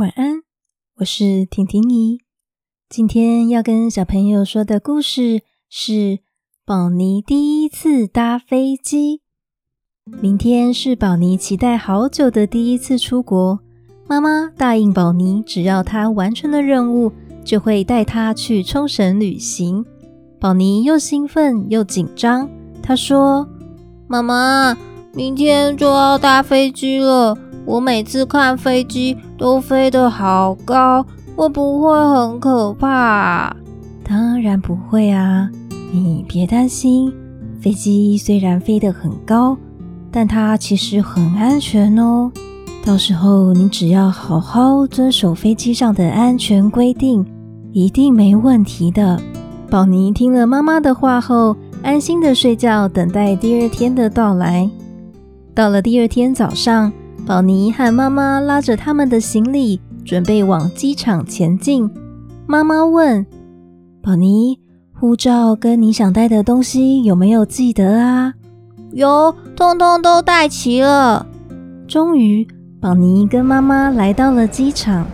晚安，我是婷婷姨。今天要跟小朋友说的故事是宝妮第一次搭飞机。明天是宝妮期待好久的第一次出国。妈妈答应宝妮，只要她完成了任务，就会带她去冲绳旅行。宝妮又兴奋又紧张。她说：“妈妈，明天就要搭飞机了。我每次看飞机都飞得好高，会不会很可怕？”“当然不会啊，你别担心。飞机虽然飞得很高，但它其实很安全哦。到时候你只要好好遵守飞机上的安全规定，一定没问题的。”宝妮听了妈妈的话后，安心的睡觉，等待第二天的到来。到了第二天早上，宝妮和妈妈拉着他们的行李，准备往机场前进。妈妈问宝妮：“护照跟你想带的东西有没有记得啊？”“有，通通都带齐了。”终于，宝妮跟妈妈来到了机场。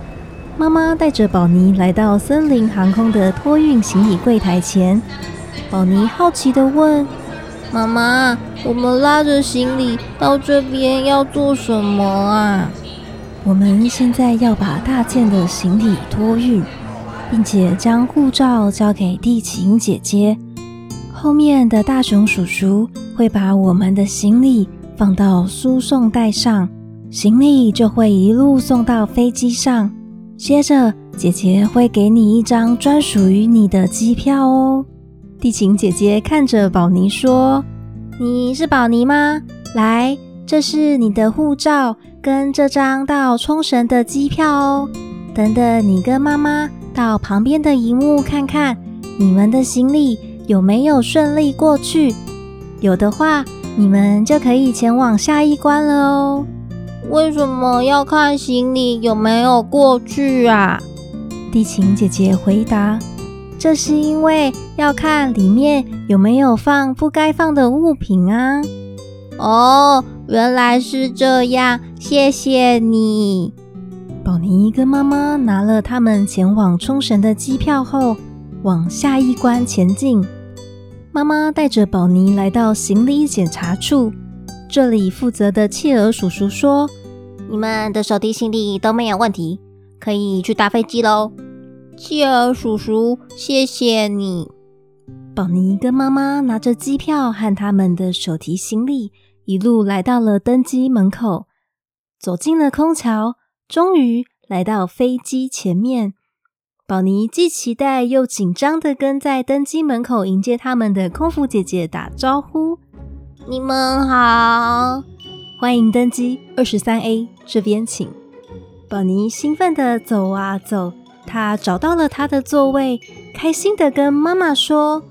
妈妈带着宝妮来到森林航空的托运行李柜台前。宝妮好奇地问：“妈妈，我们拉着行李到这边要做什么啊？”“我们现在要把大件的行李托运，并且将护照交给地勤姐姐。后面的大熊叔叔会把我们的行李放到输送带上，行李就会一路送到飞机上。接着，姐姐会给你一张专属于你的机票哦。”地勤姐姐看着宝妮说：“你是宝妮吗？来，这是你的护照跟这张到冲绳的机票哦。等等，你跟妈妈到旁边的荧幕看看，你们的行李有没有顺利过去？有的话，你们就可以前往下一关了哦。为什么要看行李有没有过去啊？”地勤姐姐回答。这是因为要看里面有没有放不该放的物品啊！哦，原来是这样，谢谢你。宝妮跟妈妈拿了他们前往冲绳的机票后，往下一关前进。妈妈带着宝妮来到行李检查处，这里负责的企鹅叔叔说：“你们的手提行李都没有问题，可以去搭飞机喽。”企鹅叔叔，谢谢你。宝妮跟妈妈拿着机票和他们的手提行李，一路来到了登机门口，走进了空桥，终于来到飞机前面。宝妮既期待又紧张的跟在登机门口迎接他们的空服姐姐打招呼：“你们好，欢迎登机二十三 A，这边请。”宝妮兴奋的走啊走。他找到了他的座位，开心的跟妈妈说：“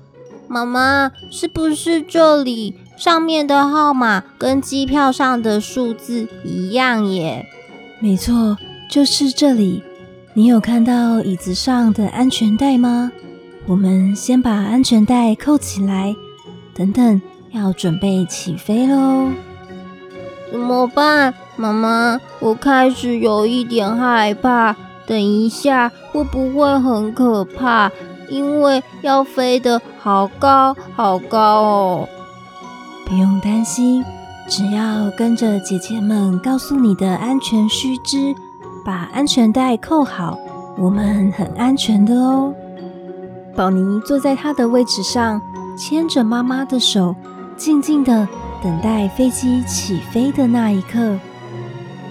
妈妈，是不是这里上面的号码跟机票上的数字一样耶？”“没错，就是这里。”“你有看到椅子上的安全带吗？”“我们先把安全带扣起来，等等，要准备起飞喽。”“怎么办，妈妈？我开始有一点害怕。”等一下，会不会很可怕？因为要飞得好高好高哦。不用担心，只要跟着姐姐们告诉你的安全须知，把安全带扣好，我们很安全的哦。宝妮坐在她的位置上，牵着妈妈的手，静静的等待飞机起飞的那一刻。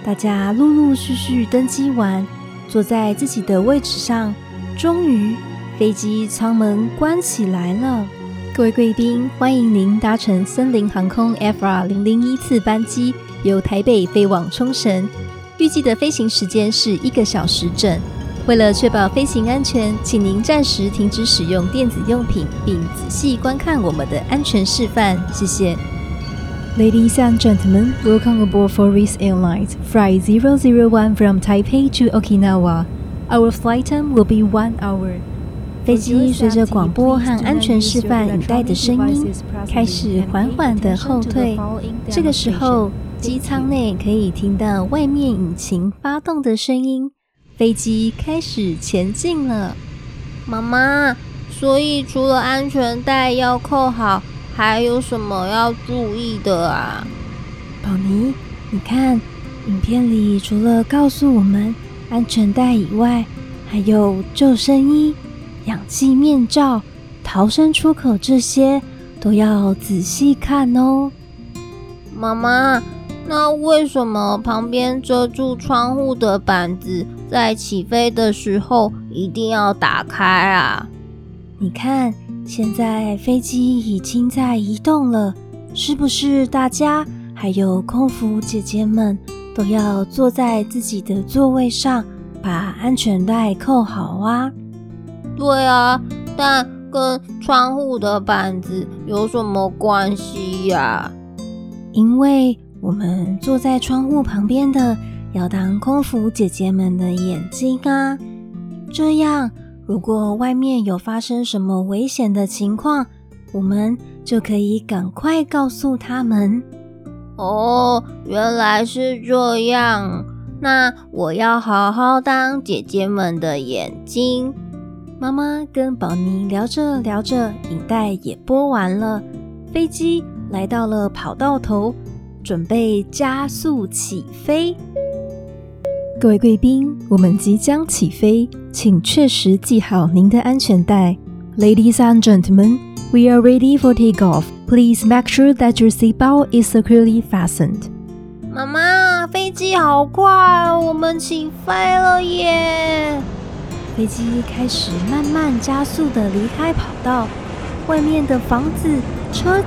大家陆陆续续登机完。坐在自己的位置上，终于飞机舱门关起来了。各位贵宾，欢迎您搭乘森林航空 FR 零零一次班机，由台北飞往冲绳。预计的飞行时间是一个小时整。为了确保飞行安全，请您暂时停止使用电子用品，并仔细观看我们的安全示范。谢谢。Ladies and gentlemen, welcome aboard for RIS Airlines Flight 001 from Taipei to Okinawa. Our flight time will be one hour. 飞机随着广播和安全示范引带的声音，开始缓缓的后退。这个时候，机舱内可以听到外面引擎发动的声音。飞机开始前进了。妈妈，所以除了安全带要扣好，还有什么要注意的啊？宝妮，你看，影片里除了告诉我们安全带以外，还有救生衣、氧气面罩、逃生出口这些，都要仔细看哦。妈妈。那为什么旁边遮住窗户的板子在起飞的时候一定要打开啊？你看，现在飞机已经在移动了，是不是大家还有空服姐姐们都要坐在自己的座位上，把安全带扣好啊？对啊，但跟窗户的板子有什么关系呀？因为。我们坐在窗户旁边的，要当空服姐姐们的眼睛啊！这样，如果外面有发生什么危险的情况，我们就可以赶快告诉他们。哦，原来是这样。那我要好好当姐姐们的眼睛。妈妈跟宝妮聊着聊着，影带也播完了，飞机来到了跑道头。准备加速起飞，各位贵宾，我们即将起飞，请确实系好您的安全带。Ladies and gentlemen, we are ready for takeoff. Please make sure that your seatbelt is securely fastened. 妈妈，飞机好快，我们起飞了耶！飞机开始慢慢加速地离开跑道，外面的房子、车子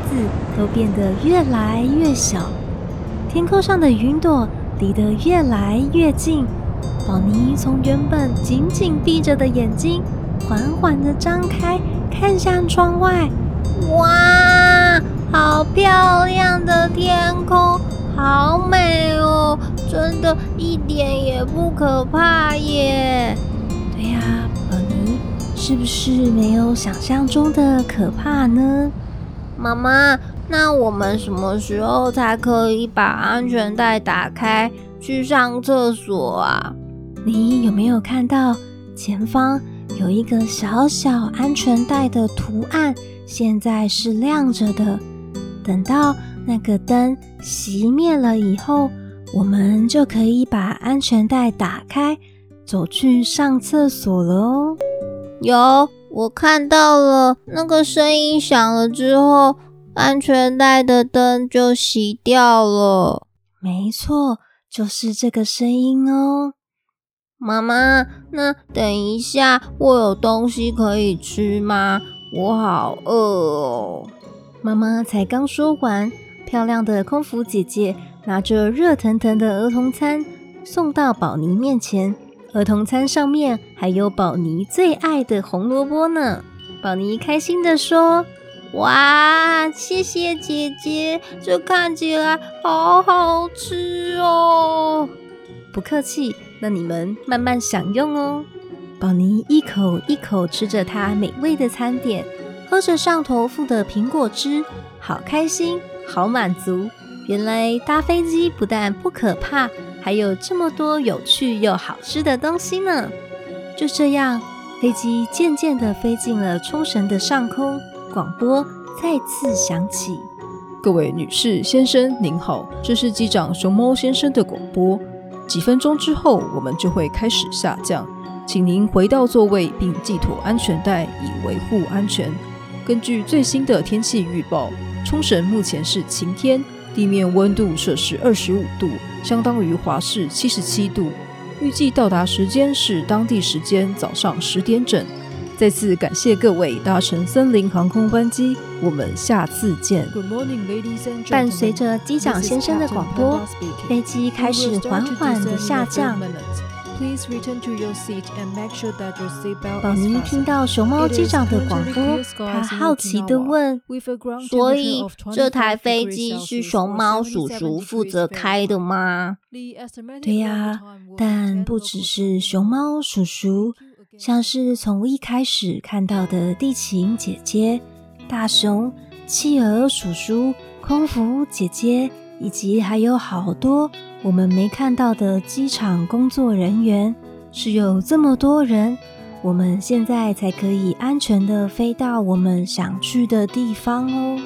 都变得越来越小。天空上的云朵离得越来越近，宝妮从原本紧紧闭着的眼睛缓缓地张开，看向窗外。哇，好漂亮的天空，好美哦！真的一点也不可怕耶。对呀，宝妮，是不是没有想象中的可怕呢？妈妈。那我们什么时候才可以把安全带打开去上厕所啊？你有没有看到前方有一个小小安全带的图案？现在是亮着的。等到那个灯熄灭了以后，我们就可以把安全带打开，走去上厕所了哦。有，我看到了，那个声音响了之后。安全带的灯就熄掉了。没错，就是这个声音哦。妈妈，那等一下我有东西可以吃吗？我好饿哦。妈妈才刚说完，漂亮的空服姐姐拿着热腾腾的儿童餐送到宝妮面前。儿童餐上面还有宝妮最爱的红萝卜呢。宝妮开心的说。哇，谢谢姐姐，这看起来好好吃哦！不客气，那你们慢慢享用哦。宝妮一口一口吃着她美味的餐点，喝着上头附的苹果汁，好开心，好满足。原来搭飞机不但不可怕，还有这么多有趣又好吃的东西呢。就这样，飞机渐渐地飞进了冲绳的上空。广播再次响起：“各位女士、先生，您好，这是机长熊猫先生的广播。几分钟之后，我们就会开始下降，请您回到座位并系妥安全带，以维护安全。根据最新的天气预报，冲绳目前是晴天，地面温度摄氏二十五度，相当于华氏七十七度。预计到达时间是当地时间早上十点整。”再次感谢各位搭乘森林航空班机，我们下次见。伴随着机长先生的广播，飞机开始缓缓的下降。宝妮听到熊猫机长的广播，她好奇地问：“所以这台飞机是熊猫叔叔负责开的吗？”“对呀，但不只是熊猫叔叔。”像是从一开始看到的地勤姐姐、大熊、企鹅叔叔、空服姐姐，以及还有好多我们没看到的机场工作人员，是有这么多人，我们现在才可以安全的飞到我们想去的地方哦。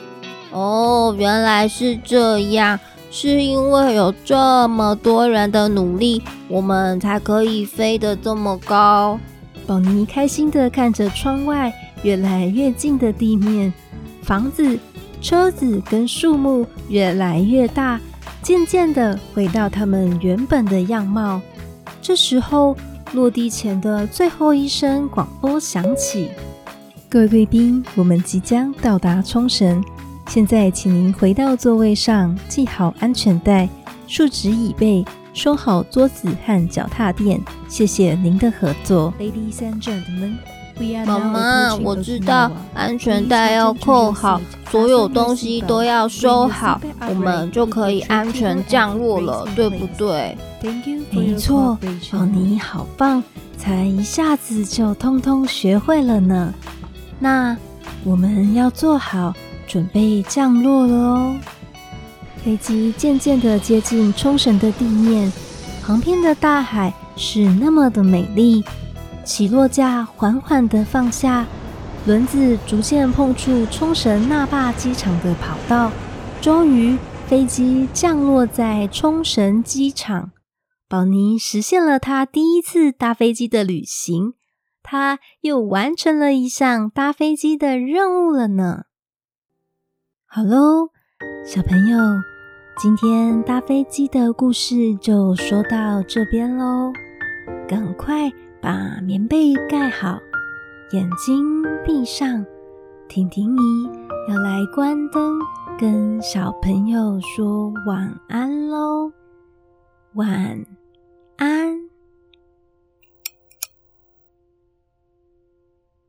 哦，原来是这样，是因为有这么多人的努力，我们才可以飞得这么高。宝妮开心地看着窗外越来越近的地面，房子、车子跟树木越来越大，渐渐地回到它们原本的样貌。这时候，落地前的最后一声广播响起：“各位贵宾，我们即将到达冲绳，现在请您回到座位上，系好安全带，竖直椅背。”收好桌子和脚踏垫，谢谢您的合作。Ladies and gentlemen, we are 妈妈，我知道安全带要扣好，所有东西都要收好，我们就可以安全降落了，对不对？没错，哦，你好棒，才一下子就通通学会了呢。那我们要做好准备降落了哦。飞机渐渐地接近冲绳的地面，旁边的大海是那么的美丽。起落架缓缓地放下，轮子逐渐碰触冲绳那霸机场的跑道，终于飞机降落在冲绳机场。宝妮实现了她第一次搭飞机的旅行，她又完成了一项搭飞机的任务了呢。好喽，小朋友。今天搭飞机的故事就说到这边喽，赶快把棉被盖好，眼睛闭上。婷婷姨要来关灯，跟小朋友说晚安喽，晚安。